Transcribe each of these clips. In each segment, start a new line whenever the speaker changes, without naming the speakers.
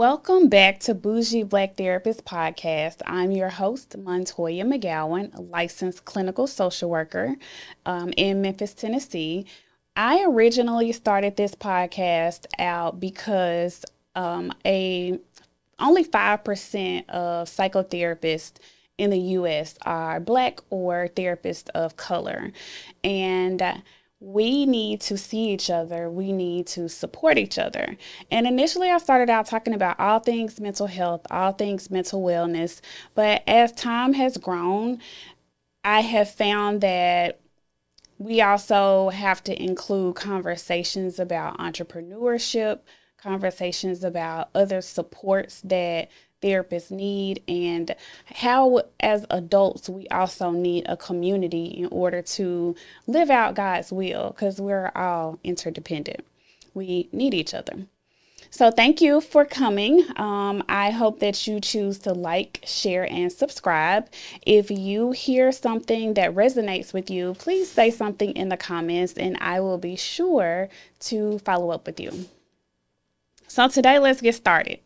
Welcome back to Bougie Black Therapist Podcast. I'm your host, Montoyia McGowan, a licensed clinical social worker um, in Memphis, Tennessee. I originally started this podcast out because um, a only 5% of psychotherapists in the US are black or therapists of color. And we need to see each other. We need to support each other. And initially, I started out talking about all things mental health, all things mental wellness. But as time has grown, I have found that we also have to include conversations about entrepreneurship, conversations about other supports that therapists need and how as adults we also need a community in order to live out God's will because we're all interdependent. We need each other. So thank you for coming. Um, I hope that you choose to like, share, and subscribe. If you hear something that resonates with you, please say something in the comments and I will be sure to follow up with you. So today, let's get started.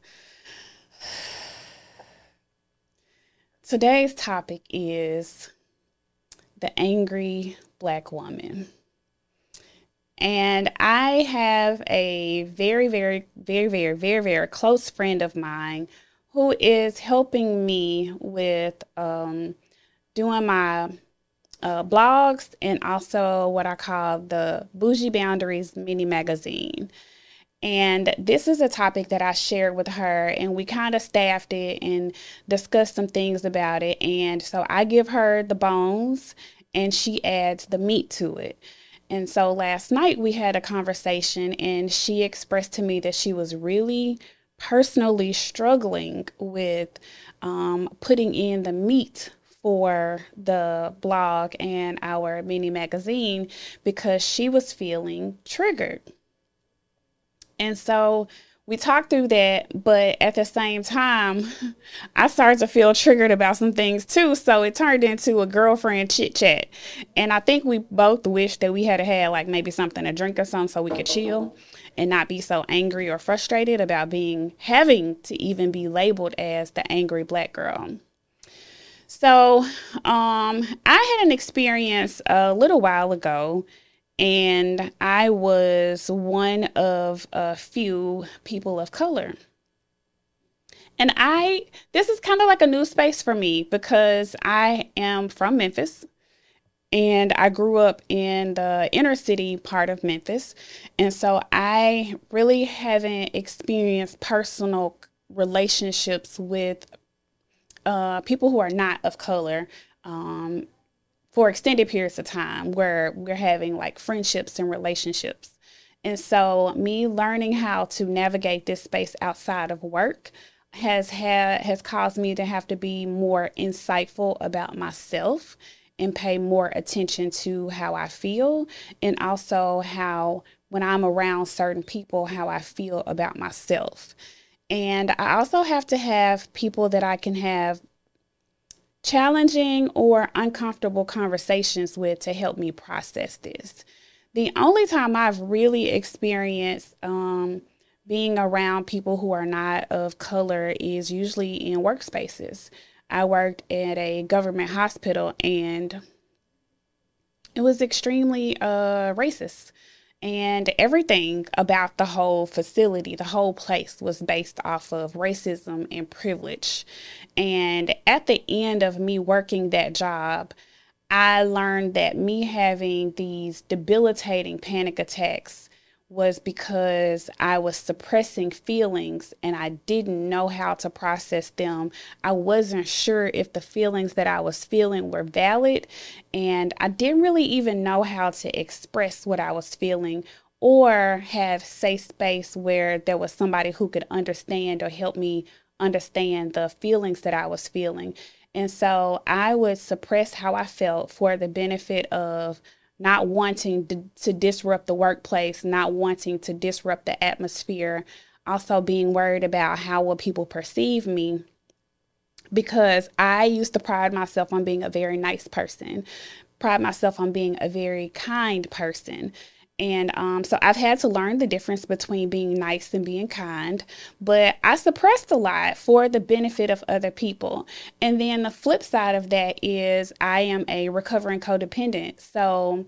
Today's topic is the angry black woman. And I have a very, very, very, very, very, very close friend of mine who is helping me with um, doing my uh, blogs and also what I call the Bougie Boundaries mini magazine. And this is a topic that I shared with her, and we kind of staffed it and discussed some things about it. And so I give her the bones, and she adds the meat to it. And so last night we had a conversation, and she expressed to me that she was really personally struggling with um, putting in the meat for the blog and our mini magazine because she was feeling triggered. And so we talked through that, but at the same time, I started to feel triggered about some things too. So it turned into a girlfriend chit chat. And I think we both wished that we had had like maybe something to drink or something so we could chill and not be so angry or frustrated about being having to even be labeled as the angry black girl. So um, I had an experience a little while ago and I was one of a few people of color. And I, this is kind of like a new space for me because I am from Memphis and I grew up in the inner city part of Memphis. And so I really haven't experienced personal relationships with uh, people who are not of color um, for extended periods of time where we're having like friendships and relationships. And so me learning how to navigate this space outside of work has had has caused me to have to be more insightful about myself and pay more attention to how I feel and also how when I'm around certain people how I feel about myself. And I also have to have people that I can have challenging or uncomfortable conversations with to help me process this. The only time I've really experienced um, being around people who are not of color is usually in workspaces. I worked at a government hospital and it was extremely uh, racist and everything about the whole facility, the whole place was based off of racism and privilege. And at the end of me working that job, I learned that me having these debilitating panic attacks was because I was suppressing feelings and I didn't know how to process them. I wasn't sure if the feelings that I was feeling were valid, and I didn't really even know how to express what I was feeling or have safe space where there was somebody who could understand or help me understand the feelings that I was feeling. And so I would suppress how I felt for the benefit of not wanting to, to disrupt the workplace, not wanting to disrupt the atmosphere, also being worried about how will people perceive me because I used to pride myself on being a very nice person, pride myself on being a very kind person. And um, so I've had to learn the difference between being nice and being kind, but I suppressed a lot for the benefit of other people. And then the flip side of that is I am a recovering codependent. So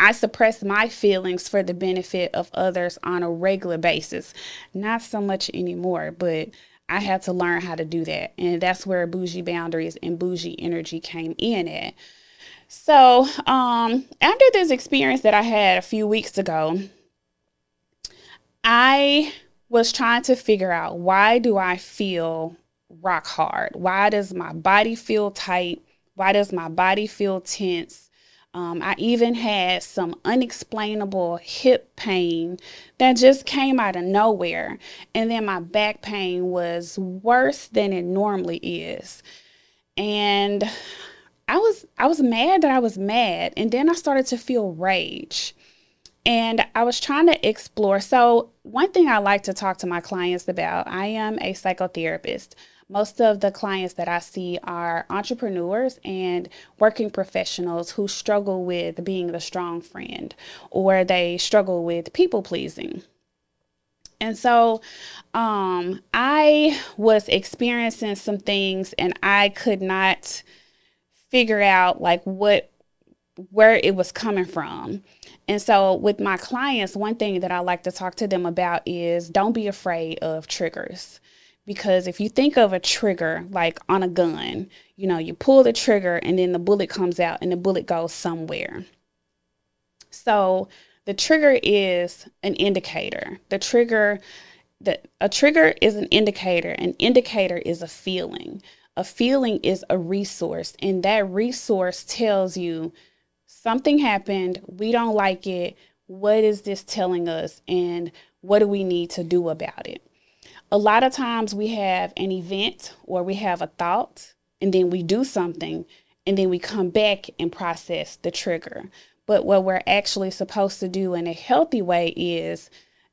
I suppress my feelings for the benefit of others on a regular basis. Not so much anymore, but I had to learn how to do that. And that's where bougie boundaries and bougie energy came in at. So, um, after this experience that I had a few weeks ago, I was trying to figure out why do I feel rock hard? Why does my body feel tight? Why does my body feel tense? Um, I even had some unexplainable hip pain that just came out of nowhere. And then my back pain was worse than it normally is. And I was I was mad that I was mad and then I started to feel rage. And I was trying to explore. So, one thing I like to talk to my clients about, I am a psychotherapist. Most of the clients that I see are entrepreneurs and working professionals who struggle with being the strong friend or they struggle with people pleasing. And so um, I was experiencing some things and I could not figure out like what where it was coming from. And so with my clients, one thing that I like to talk to them about is don't be afraid of triggers. Because if you think of a trigger like on a gun, you know, you pull the trigger and then the bullet comes out and the bullet goes somewhere. So the trigger is an indicator. The trigger the a trigger is an indicator. An indicator is a feeling a feeling is a resource, and that resource tells you something happened, we don't like it. What is this telling us, and what do we need to do about it? A lot of times we have an event or we have a thought, and then we do something, and then we come back and process the trigger. But what we're actually supposed to do in a healthy way is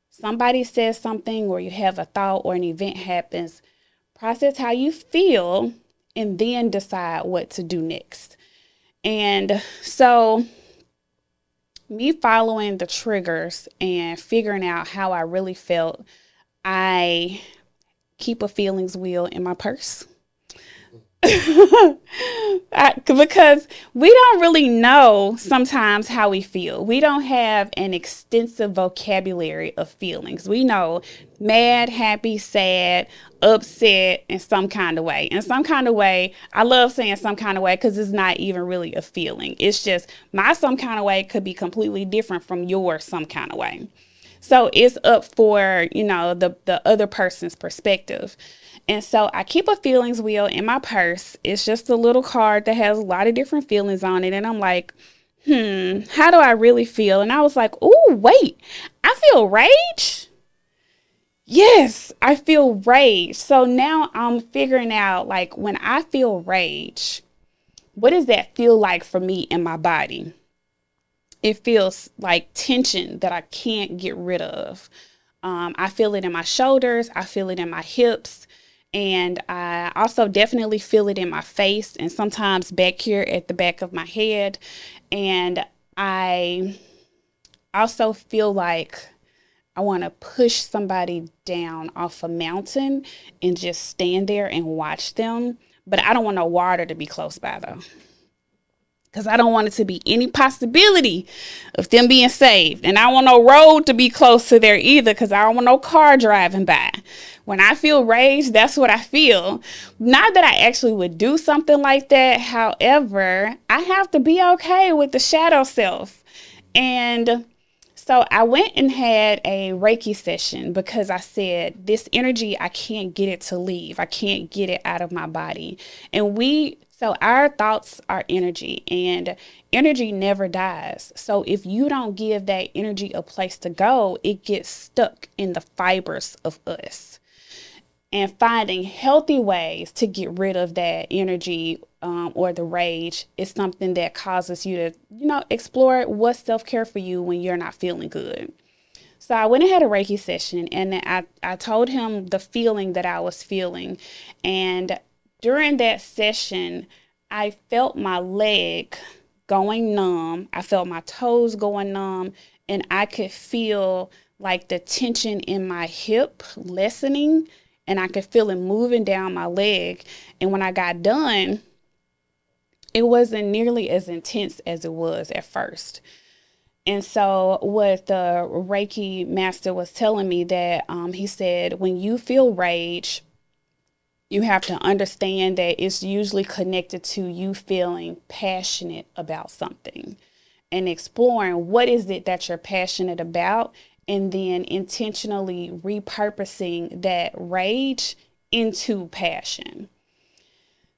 somebody says something, or you have a thought, or an event happens process how you feel, and then decide what to do next. And so, me following the triggers and figuring out how I really felt, I keep a feelings wheel in my purse. Because we don't really know sometimes how we feel. We don't have an extensive vocabulary of feelings. We know mad, happy, sad, upset in some kind of way. In some kind of way, I love saying some kind of way because it's not even really a feeling. It's just my some kind of way could be completely different from your some kind of way. So it's up for, you know, the the other person's perspective. And so I keep a feelings wheel in my purse. It's just a little card that has a lot of different feelings on it. And I'm like, hmm, how do I really feel? And I was like, oh, wait, I feel rage. Yes, I feel rage. So now I'm figuring out like when I feel rage, what does that feel like for me in my body? It feels like tension that I can't get rid of. Um, I feel it in my shoulders, I feel it in my hips, and I also definitely feel it in my face and sometimes back here at the back of my head. And I also feel like I want to push somebody down off a mountain and just stand there and watch them. But I don't want no water to be close by though. Because I don't want it to be any possibility of them being saved. And I want no road to be close to there either because I don't want no car driving by. When I feel rage, that's what I feel. Not that I actually would do something like that. However, I have to be okay with the shadow self. And so I went and had a Reiki session because I said, This energy, I can't get it to leave. I can't get it out of my body. And we, so our thoughts are energy, and energy never dies. So if you don't give that energy a place to go, it gets stuck in the fibers of us and finding healthy ways to get rid of that energy um, or the rage is something that causes you to, you know, explore what's self care for you when you're not feeling good. So I went and had a Reiki session and I, I told him the feeling that I was feeling. And during that session, I felt my leg going numb. I felt my toes going numb, and I could feel like the tension in my hip lessening, and I could feel it moving down my leg. And when I got done, it wasn't nearly as intense as it was at first. And so, what the Reiki master was telling me that um, he said, when you feel rage, you have to understand that it's usually connected to you feeling passionate about something and exploring what is it that you're passionate about and then intentionally repurposing that rage into passion.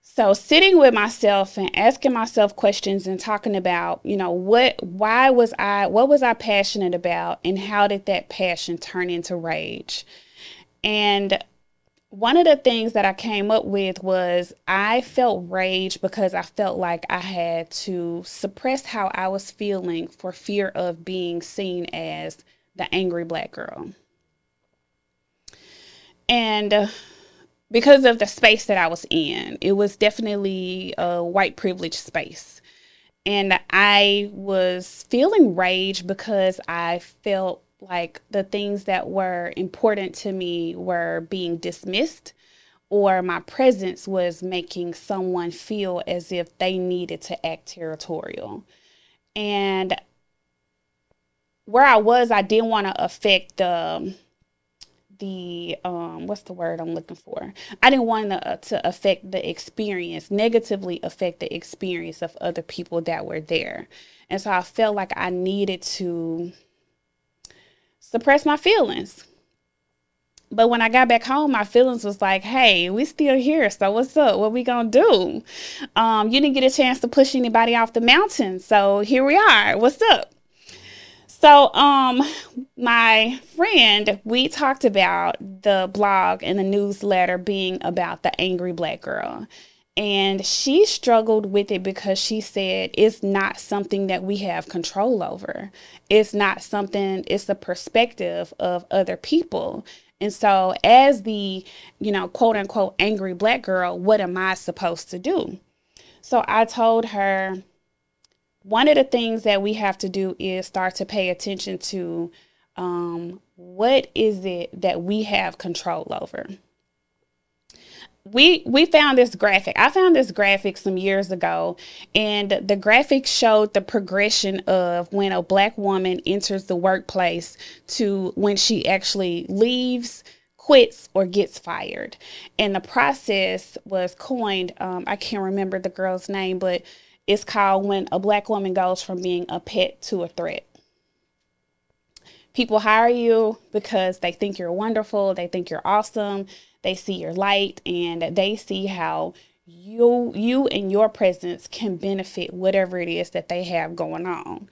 So sitting with myself and asking myself questions and talking about, you know, what why was I what was I passionate about and how did that passion turn into rage? And one of the things that I came up with was I felt rage because I felt like I had to suppress how I was feeling for fear of being seen as the angry black girl. And uh, because of the space that I was in, it was definitely a white privilege space. And I was feeling rage because I felt like the things that were important to me were being dismissed or my presence was making someone feel as if they needed to act territorial. And where I was, I didn't want to affect the the um what's the word I'm looking for? I didn't want to, uh, to affect the experience, negatively affect the experience of other people that were there. And so I felt like I needed to suppress my feelings. But when I got back home, my feelings was like, "Hey, we still here. So what's up? What we gonna do? Um, you didn't get a chance to push anybody off the mountain, so here we are. What's up?" So, um, my friend, we talked about the blog and the newsletter being about the angry black girl. And she struggled with it because she said it's not something that we have control over. It's not something, it's the perspective of other people. And so, as the, you know, quote unquote angry black girl, what am I supposed to do? So I told her one of the things that we have to do is start to pay attention to um, what is it that we have control over we we found this graphic. I found this graphic some years ago, and the graphic showed the progression of when a black woman enters the workplace to when she actually leaves, quits, or gets fired. And the process was coined. Um, I can't remember the girl's name, but it's called when a black woman goes from being a pet to a threat. People hire you because they think you're wonderful, they think you're awesome, they see your light, and they see how you you and your presence can benefit whatever it is that they have going on.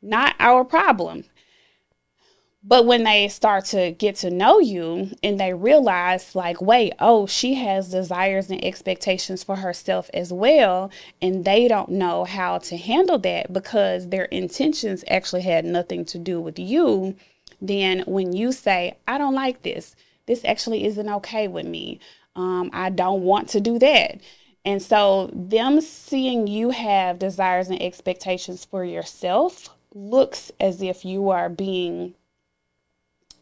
Not our problem. But when they start to get to know you and they realize, like, wait, oh, she has desires and expectations for herself as well, and they don't know how to handle that because their intentions actually had nothing to do with you, then when you say, I don't like this, this actually isn't okay with me, um, I don't want to do that. And so, them seeing you have desires and expectations for yourself looks as if you are being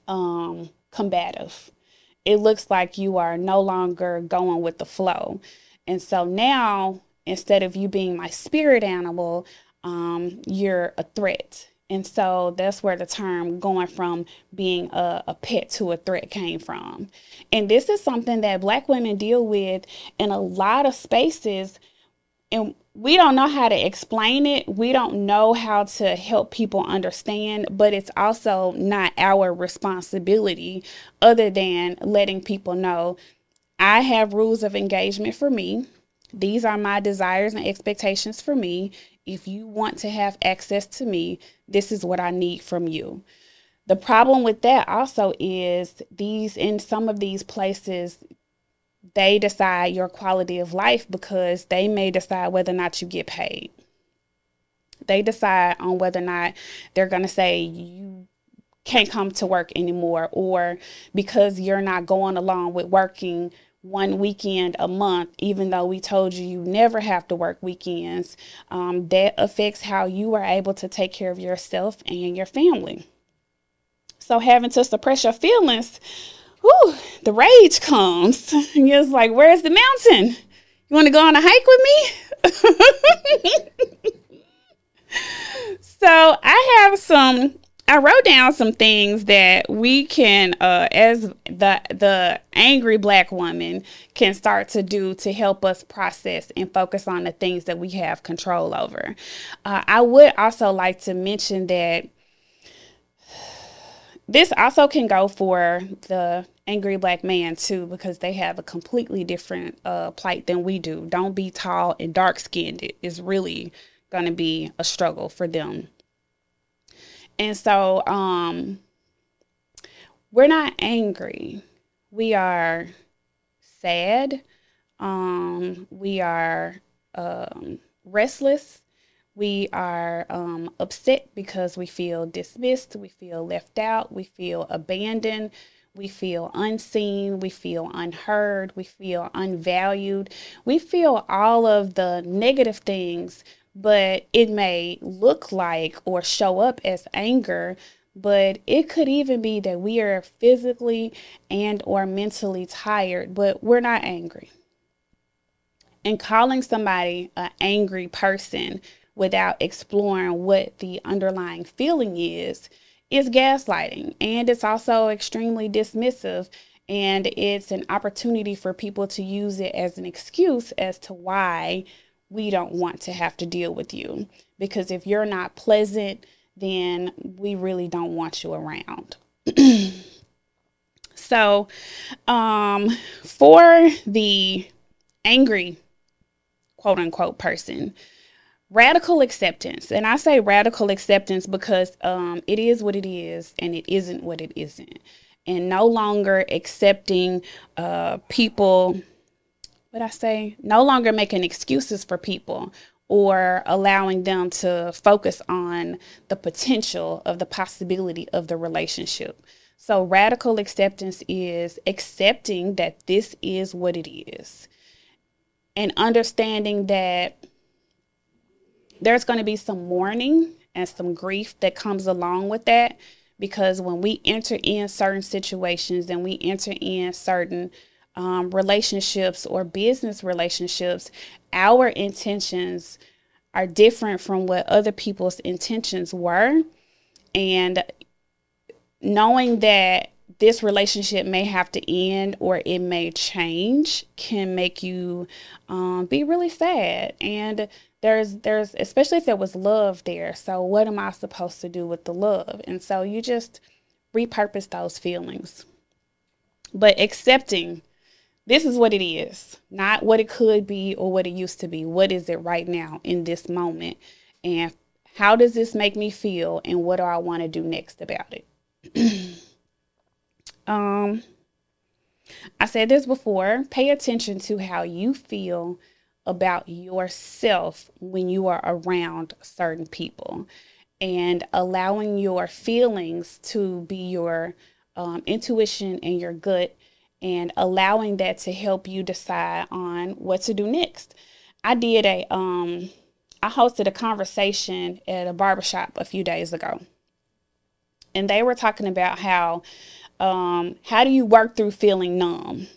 um, combative. It looks like you are no longer going with the flow. And so now, instead of you being my spirit animal, um, you're a threat. And so that's where the term going from being a, a, pet to a threat came from. And this is something that Black women deal with in a lot of spaces. And we don't know how to explain it. We don't know how to help people understand, but it's also not our responsibility other than letting people know I have rules of engagement for me. These are my desires and expectations for me. If you want to have access to me, this is what I need from you. The problem with that also is these in some of these places they decide your quality of life because they may decide whether or not you get paid. They decide on whether or not they're going to say you can't come to work anymore or because you're not going along with working one weekend a month, even though we told you you never have to work weekends, um, that affects how you are able to take care of yourself and your family. So having to suppress your feelings, whew, the rage comes. And you're like, where's the mountain? You want to go on a hike with me? so I have some I wrote down some things that we can, uh, as the the angry black woman, can start to do to help us process and focus on the things that we have control over. Uh, I would also like to mention that this also can go for the angry black man too, because they have a completely different uh, plight than we do. Don't be tall and dark skinned. It is really going to be a struggle for them and so um, we're not angry. We are sad. Um, we are um, restless. We are um, upset because we feel dismissed. We feel left out. We feel abandoned. We feel unseen. We feel unheard. We feel unvalued. We feel all of the negative things but it may look like or show up as anger but it could even be that we are physically and or mentally tired but we're not angry. And calling somebody an angry person without exploring what the underlying feeling is is gaslighting. And it's also extremely dismissive and it's an opportunity for people to use it as an excuse as to why we don't want to have to deal with you because if you're not pleasant, then we really don't want you around. so, um, for the angry quote unquote person, radical acceptance, and I say radical acceptance because um, it is what it is and it isn't what it isn't, and no longer accepting uh, people what I say, no longer making excuses for people or allowing them to focus on the potential of the possibility of the relationship. So, radical acceptance is accepting that this is what it is and understanding that there's going to be some mourning and some grief that comes along with that because when we enter in certain situations and we enter in certain um, relationships or business relationships, our intentions are different from what other people's intentions were. And knowing that this relationship may have to end or it may change can make you um, be really sad. And there's there's especially if there was love there. So what am I supposed to do with the love? And so you just repurpose those feelings. But accepting this is what it is, not what it could be or what it used to be. What is it right now in this moment? And how does this make me feel? And what do I want to do next about it? um, I said this before pay attention to how you feel about yourself when you are around certain people and allowing your feelings to be your um, intuition and your gut and allowing that to help you decide on what to do next. I did a um I hosted a conversation at a barbershop a few days ago. And they were talking about how um how do you work through feeling numb?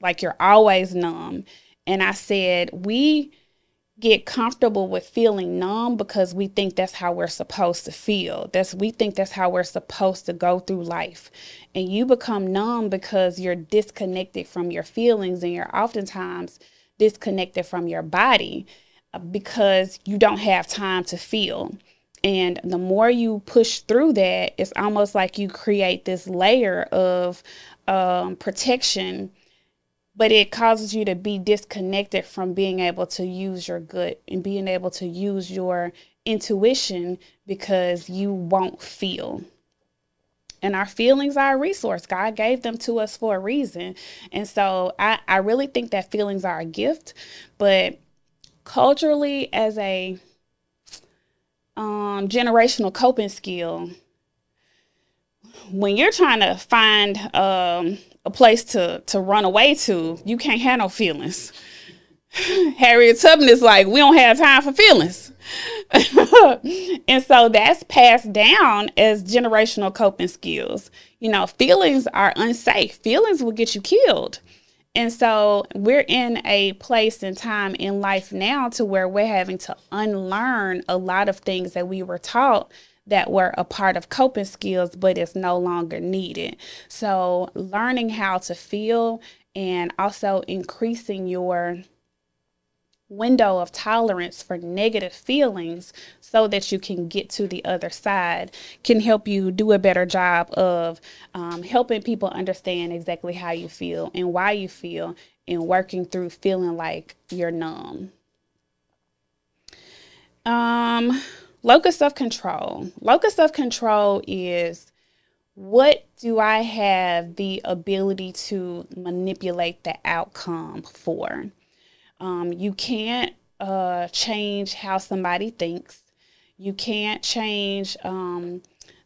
Like you're always numb. And I said, we get comfortable with feeling numb because we think that's how we're supposed to feel. That's we think that's how we're supposed to go through life. And you become numb because you're disconnected from your feelings and you're oftentimes disconnected from your body uh, because you don't have time to feel. And the more you push through that, it's almost like you create this layer of um, protection but it causes you to be disconnected from being able to use your gut and being able to use your intuition because you won't feel. And our feelings are a resource. God gave them to us for a reason. And so I, I really think that feelings are a gift. But culturally, as a um, generational coping skill, when you're trying to find um, a place to to run away to, you can't have no feelings. Harriet Tubman is like, we don't have time for feelings. and so that's passed down as generational coping skills. You know, feelings are unsafe. Feelings will get you killed. And so we're in a place and time in life now to where we're having to unlearn a lot of things that we were taught that were a part of coping skills, but it's no longer needed. So learning how to feel and also increasing your window of tolerance for negative feelings so that you can get to the other side can help you do a better job of um, helping people understand exactly how you feel and why you feel and working through feeling like you're numb. Um, locus of control. Locus of control is what do I have the ability to manipulate the outcome for? Um, you can't uh, change how somebody thinks. You can't change um,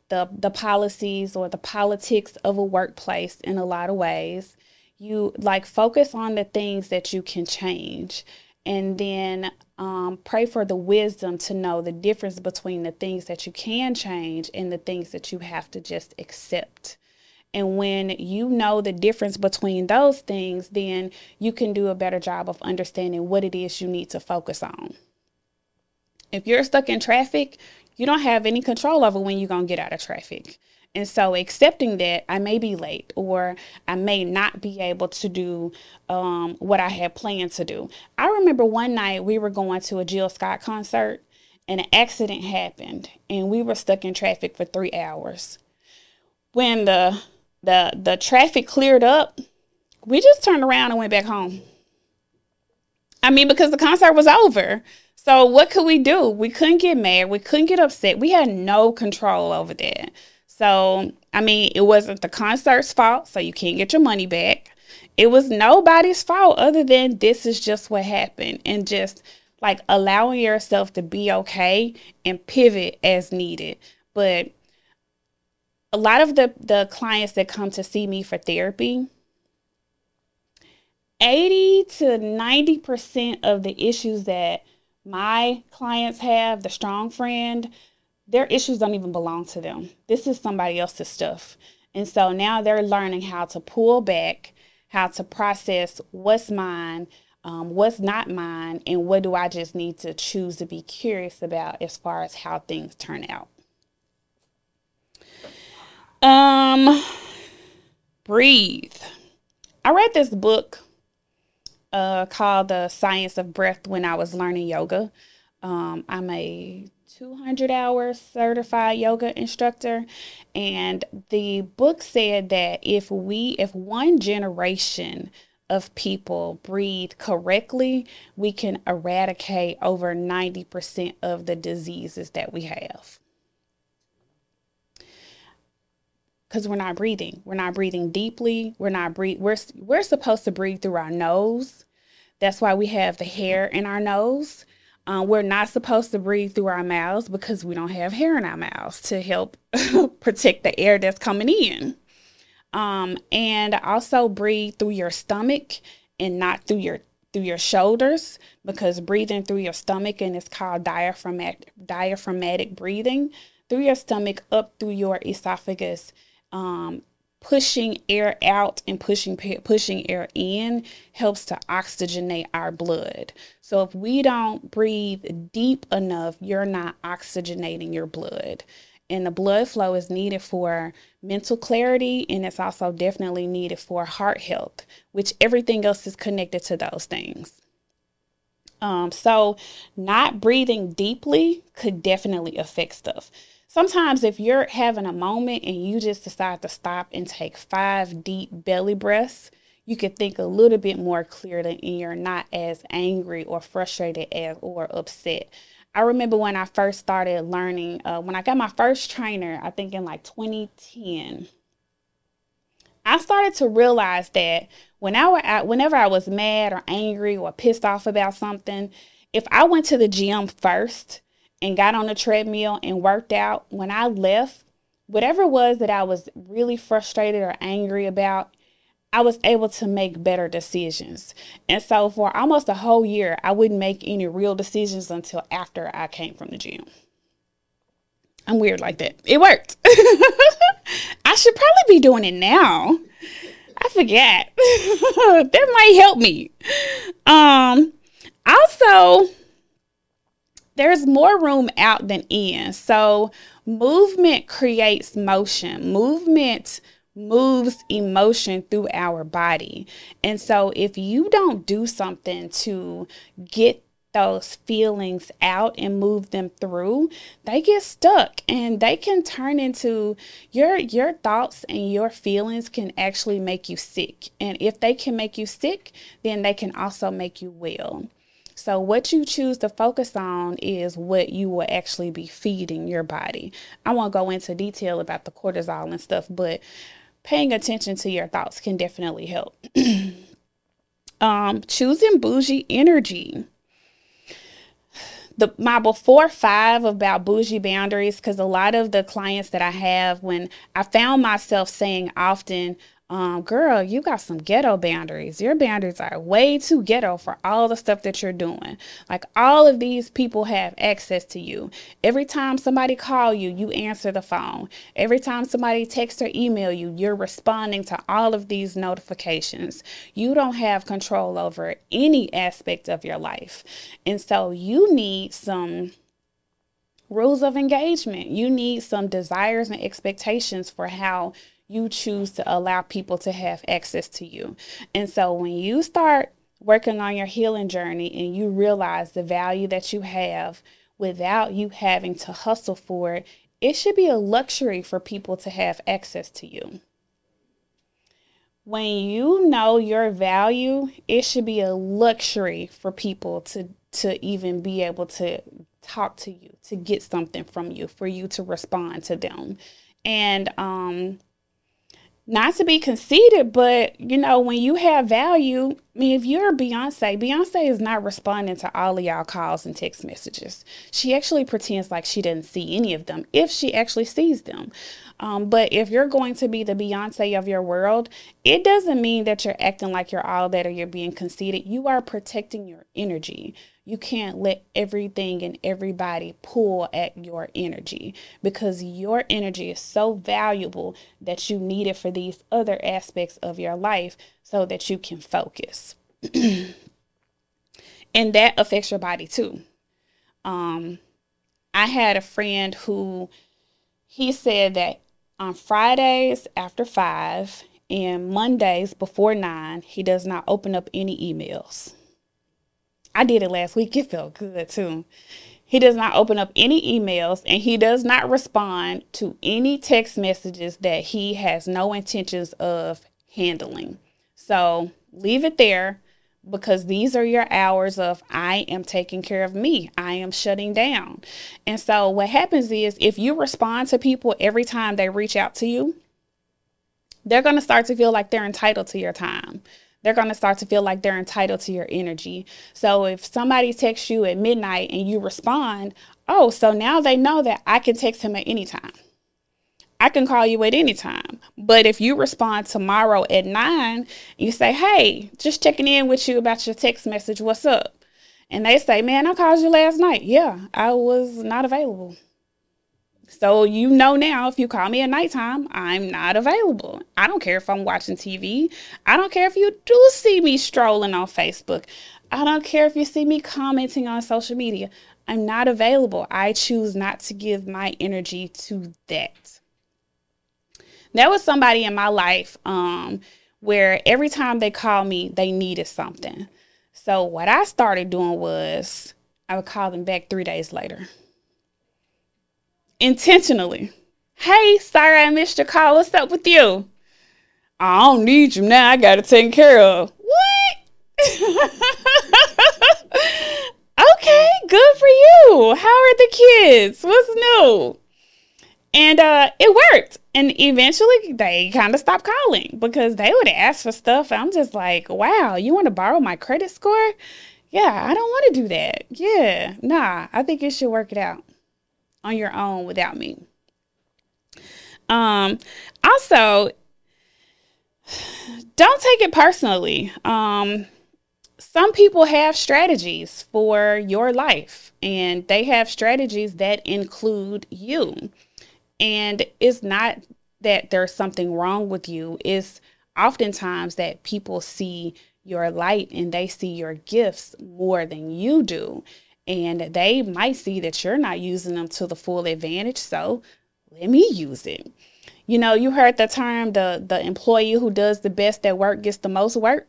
the the policies or the politics of a workplace in a lot of ways. You like focus on the things that you can change, and then um, pray for the wisdom to know the difference between the things that you can change and the things that you have to just accept. And when you know the difference between those things, then you can do a better job of understanding what it is you need to focus on. If you're stuck in traffic, you don't have any control over when you're going to get out of traffic. And so accepting that I may be late or I may not be able to do um, what I had planned to do. I remember one night we were going to a Jill Scott concert and an accident happened and we were stuck in traffic for three hours. When the the the traffic cleared up, we just turned around and went back home. I mean, because the concert was over. So what could we do? We couldn't get mad. We couldn't get upset. We had no control over that. So, I mean, it wasn't the concert's fault, so you can't get your money back. It was nobody's fault other than this is just what happened and just like allowing yourself to be okay and pivot as needed. But a lot of the the clients that come to see me for therapy 80 to 90% of the issues that my clients have, the strong friend, their issues don't even belong to them. This is somebody else's stuff. And so now they're learning how to pull back, how to process what's mine, um, what's not mine, and what do I just need to choose to be curious about as far as how things turn out. Um, breathe. I read this book uh, called The Science of Breath when I was learning yoga. Um, I'm a 200 hour certified yoga instructor and the book said that if we if one generation of people breathe correctly we can eradicate over 90% of the diseases that we have because we're not breathing. We're not breathing deeply. We're not breathe. We're we're supposed to breathe through our nose. That's why we have the hair in our nose. Uh, we're not supposed to breathe through our mouths because we don't have hair in our mouths to help protect the air that's coming in. Um, and also breathe through your stomach and not through your through your shoulders because breathing through your stomach and it's called diaphragmatic diaphragmatic breathing through your stomach up through your esophagus um, pushing air out and pushing pushing air in helps to oxygenate our blood. So if we don't breathe deep enough, you're not oxygenating your blood. And the blood flow is needed for mental clarity and it's also definitely needed for heart health, which everything else is connected to those things. Um, so not breathing deeply could definitely affect stuff sometimes if you're having a moment and you just decide to stop and take five deep belly breaths, you can think a little bit more clearly and you're not as angry or frustrated as or upset. I remember when I first started learning, uh, when I got my first trainer, I think in like 2010, I started to realize that when I, whenever I was mad or angry or pissed off about something, if I went to the gym first and got on the treadmill and worked out, when I left, whatever it was that I was really frustrated or angry about, I was able to make better decisions. And so for almost a whole year, I wouldn't make any real decisions until after I came from the gym. I'm weird like that. It worked. I should probably be doing it now. I forget. that might help me. Um also there's more room out than in. So movement creates motion. Movement moves emotion through our body. And so if you don't do something to get those feelings out and move them through they get stuck and they can turn into your your thoughts and your feelings can actually make you sick and if they can make you sick then they can also make you well so, what you choose to focus on is what you will actually be feeding your body. I won't go into detail about the cortisol and stuff, but paying attention to your thoughts can definitely help. um, choosing bougie energy. The my before five about bougie boundaries, because a lot of the clients that I have, when I found myself saying often, um, girl, you got some ghetto boundaries. Your boundaries are way too ghetto for all the stuff that you're doing. Like all of these people have access to you. Every time somebody call you, you answer the phone. Every time somebody text or email you, you're responding to all of these notifications. You don't have control over any aspect of your life. And so you need some rules of engagement. You need some desires and expectations for how you choose to allow people to have access to you. And so when you start working on your healing journey and you realize the value that you have without you having to hustle for it, it should be a luxury for people to have access to you. When you know your value, it should be a luxury for people to to even be able to talk to you, to get something from you, for you to respond to them. And um not to be conceited, but you know, when you have value, I mean, if you're Beyonce, Beyonce is not responding to all of y'all calls and text messages. She actually pretends like she didn't see any of them, if she actually sees them. Um, but if you're going to be the Beyonce of your world, it doesn't mean that you're acting like you're all that or you're being conceited. You are protecting your energy. You can't let everything and everybody pull at your energy because your energy is so valuable that you need it for these other aspects of your life so that you can focus. and that affects your body too. Um, I had a friend who he said that on Fridays after five and Mondays before nine, he does not open up any emails. I did it last week. It felt good too. He does not open up any emails and he does not respond to any text messages that he has no intentions of handling. So leave it there because these are your hours of I am taking care of me. I am shutting down. And so what happens is if you respond to people every time they reach out to you, they're going to start to feel like they're entitled to your time they're going to start to feel like they're entitled to your energy. So if somebody texts you at midnight and you respond, oh, so now they know that I can text him at any time. I can call you at any time. But if you respond tomorrow at nine, you say, hey, just checking in with you about your text message. What's up? And they say, man, I called you last night. Yeah, I was not available. So you know now if you call me at nighttime, I'm not available. I don't care if I'm watching TV. I don't care if you do see me strolling on Facebook. I don't care if you see me commenting on social media. I'm not available. I choose not to give my energy to that. There was somebody in my life um, where every time they called me, they needed something. So what I started doing was I would call them back three days later intentionally. Hey, sorry I missed your call. What's up with you? I don't need you now. I got to take care of. What? okay, good for you. How are the kids? What's new? And uh, it worked. And eventually they kind of stopped calling because they would ask for stuff. I'm just like, wow, you want to borrow my credit score? Yeah, I don't want to do that. Yeah, nah, I think you should work it out on your own without me. Um, also, don't take it personally. Um, some people have strategies for your life, and they have strategies that include you. And it's not that there's something wrong with you, it's oftentimes that people see your light and they see your gifts more than you do. And they might see that you're not using them to the full advantage. So let me use it. You know, you heard the term the the employee who does the best at work gets the most work.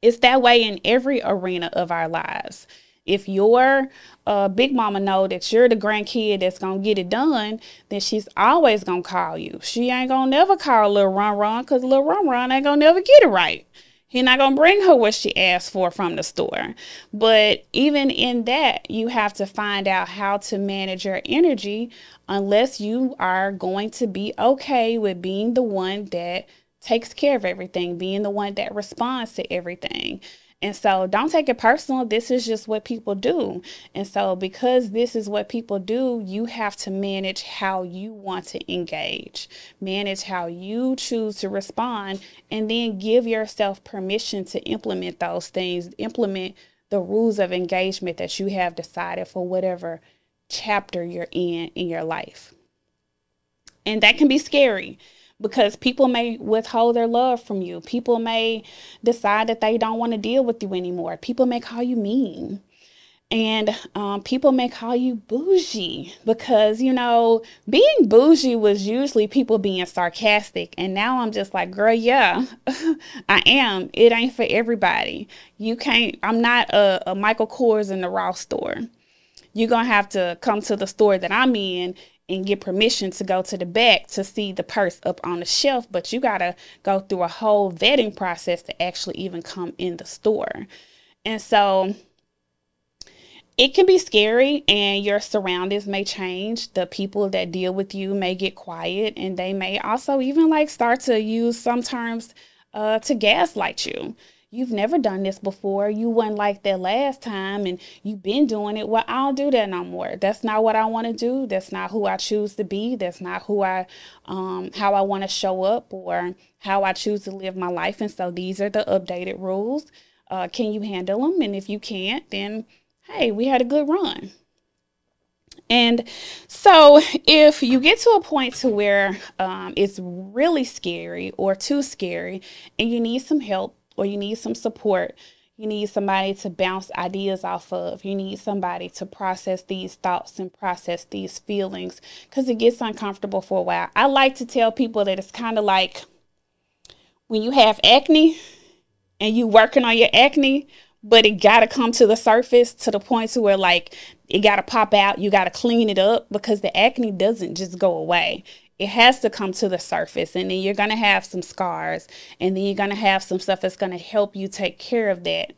It's that way in every arena of our lives. If your uh, big mama know that you're the grandkid that's gonna get it done, then she's always gonna call you. She ain't gonna never call little run run because little run run ain't gonna never get it right. He not gonna bring her what she asked for from the store. But even in that, you have to find out how to manage your energy unless you are going to be okay with being the one that takes care of everything, being the one that responds to everything. And so don't take it personal. This is just what people do. And so, because this is what people do, you have to manage how you want to engage, manage how you choose to respond, and then give yourself permission to implement those things, implement the rules of engagement that you have decided for whatever chapter you're in in your life. And that can be scary because people may withhold their love from you. People may decide that they don't want to deal with you anymore. People may call you mean. And um, people may call you bougie because, you know, being bougie was usually people being sarcastic. And now I'm just like, girl, yeah, I am. It ain't for everybody. You can't, I'm not a, a Michael Kors in the Ross store. You're going to have to come to the store that I'm in and get permission to go to the back to see the purse up on the shelf, but you got to go through a whole vetting process to actually even come in the store. And so it can be scary and your surroundings may change. The people that deal with you may get quiet and they may also even like start to use some terms uh, to gaslight you you've never done this before. You wasn't like that last time and you've been doing it. Well, I don't do that no more. That's not what I want to do. That's not who I choose to be. That's not who I, um, how I want to show up or how I choose to live my life. And so these are the updated rules. Uh, can you handle them? And if you can't, then hey, we had a good run. And so, if you get to a point to where um, it's really scary or too scary, and you need some help, or you need some support. You need somebody to bounce ideas off of. You need somebody to process these thoughts and process these feelings because it gets uncomfortable for a while. I like to tell people that it's kind of like when you have acne and you working on your acne, but it got to come to the surface to the point to where like it got to pop out. You got to clean it up because the acne doesn't just go away it has to come to the surface and then you're going to have some scars and then you're going to have some stuff that's going to help you take care of that.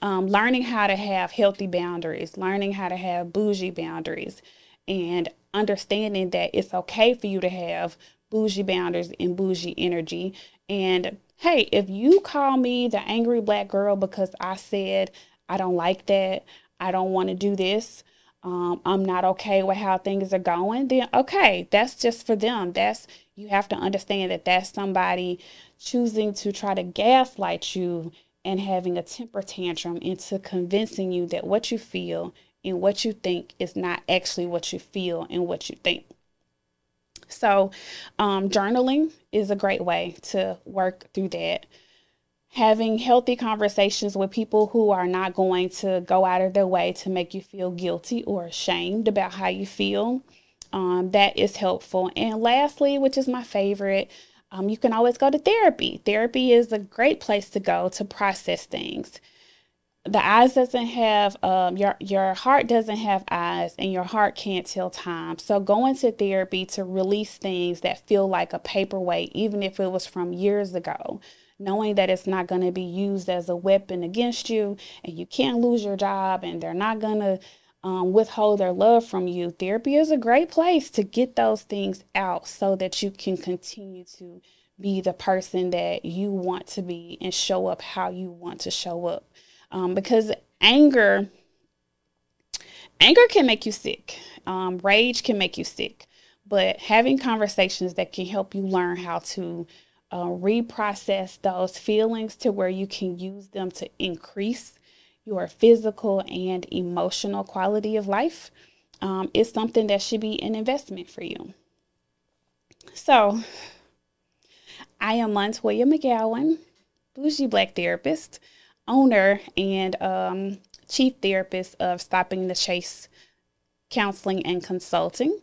Um, learning how to have healthy boundaries learning how to have bougie boundaries and understanding that it's okay for you to have bougie boundaries and bougie energy. And hey if you call me the angry black girl because i said i don't like that. I don't want to do this um, I'm not okay with how things are going, then okay, that's just for them. That's you have to understand that that's somebody choosing to try to gaslight you and having a temper tantrum into convincing you that what you feel and what you think is not actually what you feel and what you think. So, um, journaling is a great way to work through that having healthy conversations with people who are not going to go out of their way to make you feel guilty or ashamed about how you feel. Um, that is helpful. And lastly, which is my favorite, um, you can always go to therapy. Therapy is a great place to go to process things. The eyes doesn't have um, your your heart doesn't have eyes, and your heart can't tell time. So going to therapy to release things that feel like a paperweight, even if it was from years ago knowing that it's not going to be used as a weapon against you and you can't lose your job and they're not going to um, withhold their love from you, therapy is a great place to get those things out so that you can continue to be the person that you want to be and show up how you want to show up. Um, because anger, anger can make you sick. Um, rage can make you sick. But having conversations that can help you learn how to uh, reprocess those feelings to where you can use them to increase your physical and emotional quality of life um, is something that should be an investment for you. So, I am Montoyia McGowan, bougie black therapist, owner and um, chief therapist of Stopping the Chase Counseling and Consulting.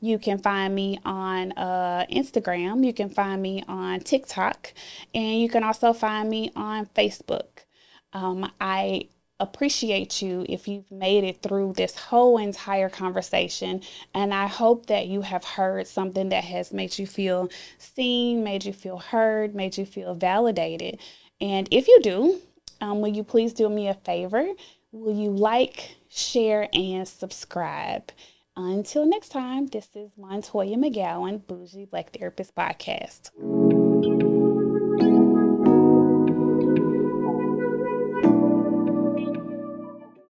You can find me on uh, Instagram. You can find me on TikTok. And you can also find me on Facebook. Um, I appreciate you if you've made it through this whole entire conversation. And I hope that you have heard something that has made you feel seen, made you feel heard, made you feel validated. And if you do, um, will you please do me a favor? Will you like, share, and subscribe? Until next time, this is Montoyia McGowan, Bougie Black Therapist Podcast.